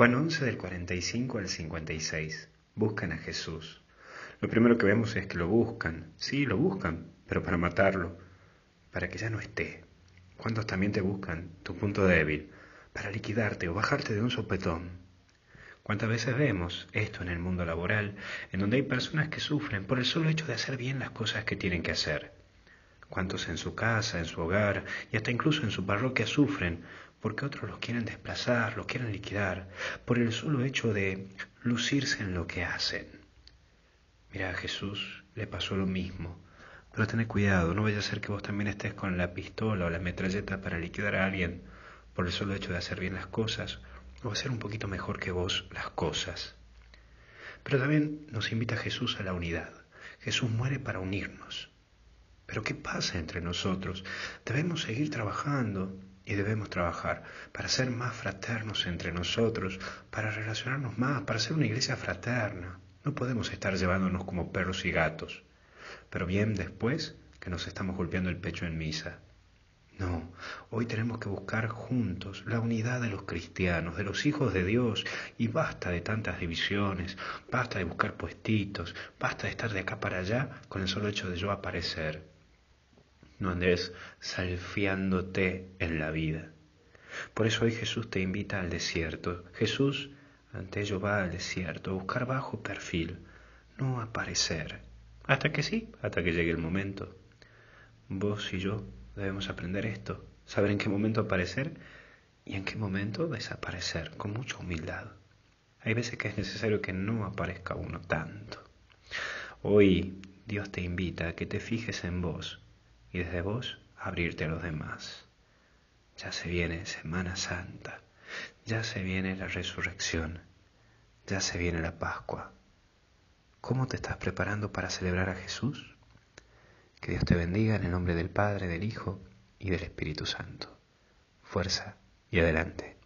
Juan 11 del 45 al 56. Buscan a Jesús. Lo primero que vemos es que lo buscan. Sí, lo buscan, pero para matarlo, para que ya no esté. ¿Cuántos también te buscan tu punto débil, para liquidarte o bajarte de un sopetón? ¿Cuántas veces vemos esto en el mundo laboral, en donde hay personas que sufren por el solo hecho de hacer bien las cosas que tienen que hacer? ¿Cuántos en su casa, en su hogar y hasta incluso en su parroquia sufren porque otros los quieren desplazar, los quieren liquidar, por el solo hecho de lucirse en lo que hacen? Mira, a Jesús le pasó lo mismo. Pero tened cuidado, no vaya a ser que vos también estés con la pistola o la metralleta para liquidar a alguien por el solo hecho de hacer bien las cosas o hacer un poquito mejor que vos las cosas. Pero también nos invita Jesús a la unidad. Jesús muere para unirnos. Pero ¿qué pasa entre nosotros? Debemos seguir trabajando y debemos trabajar para ser más fraternos entre nosotros, para relacionarnos más, para ser una iglesia fraterna. No podemos estar llevándonos como perros y gatos, pero bien después que nos estamos golpeando el pecho en misa. No, hoy tenemos que buscar juntos la unidad de los cristianos, de los hijos de Dios, y basta de tantas divisiones, basta de buscar puestitos, basta de estar de acá para allá con el solo hecho de yo aparecer. No andes salfiándote en la vida. Por eso hoy Jesús te invita al desierto. Jesús ante ello va al desierto, a buscar bajo perfil, no aparecer. Hasta que sí, hasta que llegue el momento. Vos y yo Debemos aprender esto, saber en qué momento aparecer y en qué momento desaparecer, con mucha humildad. Hay veces que es necesario que no aparezca uno tanto. Hoy Dios te invita a que te fijes en vos y desde vos abrirte a los demás. Ya se viene Semana Santa, ya se viene la resurrección, ya se viene la Pascua. ¿Cómo te estás preparando para celebrar a Jesús? Que Dios te bendiga en el nombre del Padre, del Hijo y del Espíritu Santo. Fuerza y adelante.